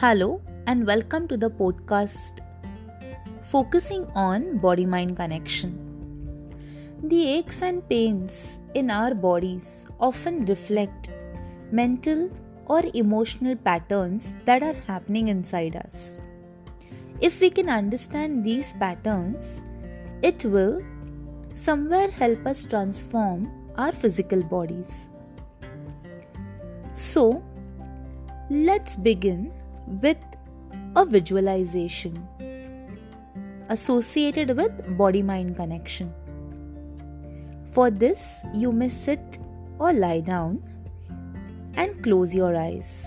Hello, and welcome to the podcast focusing on body mind connection. The aches and pains in our bodies often reflect mental or emotional patterns that are happening inside us. If we can understand these patterns, it will somewhere help us transform our physical bodies. So, let's begin with a visualization associated with body mind connection. For this, you may sit or lie down and close your eyes.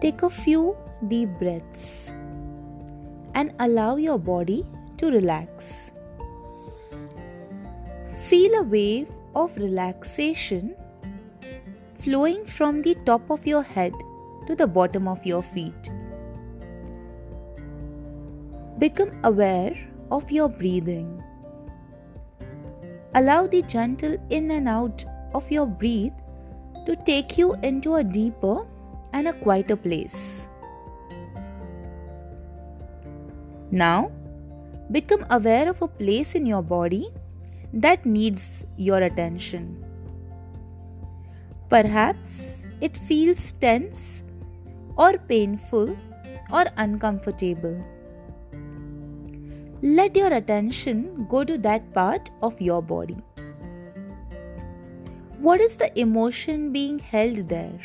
Take a few deep breaths and allow your body to relax. Feel a wave of relaxation flowing from the top of your head to the bottom of your feet. Become aware of your breathing. Allow the gentle in and out of your breath to take you into a deeper and a quieter place. Now, become aware of a place in your body that needs your attention. Perhaps it feels tense or painful or uncomfortable. Let your attention go to that part of your body. What is the emotion being held there?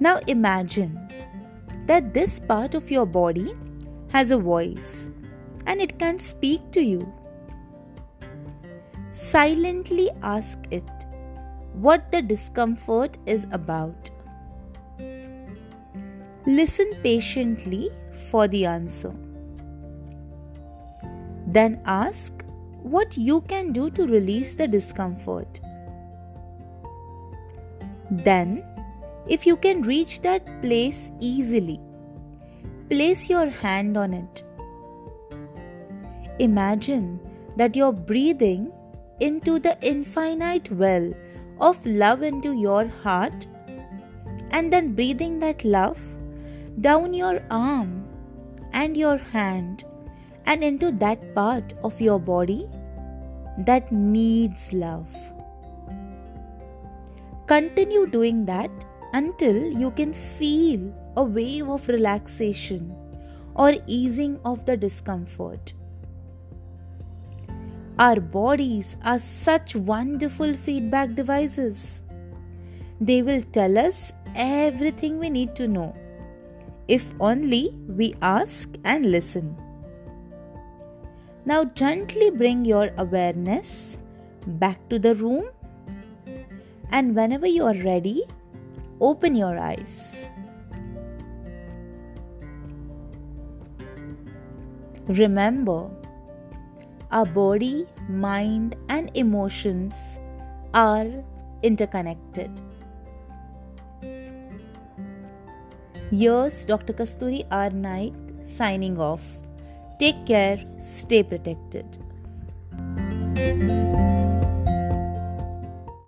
Now imagine that this part of your body has a voice and it can speak to you. Silently ask it what the discomfort is about. Listen patiently for the answer. Then ask what you can do to release the discomfort. Then, if you can reach that place easily, place your hand on it. Imagine that you're breathing into the infinite well of love into your heart and then breathing that love down your arm and your hand and into that part of your body that needs love. Continue doing that until you can feel a wave of relaxation or easing of the discomfort. Our bodies are such wonderful feedback devices. They will tell us everything we need to know if only we ask and listen. Now, gently bring your awareness back to the room, and whenever you are ready, open your eyes. Remember, our body, mind, and emotions are interconnected. Yours, Dr. Kasturi R. Naik, signing off. Take care, stay protected.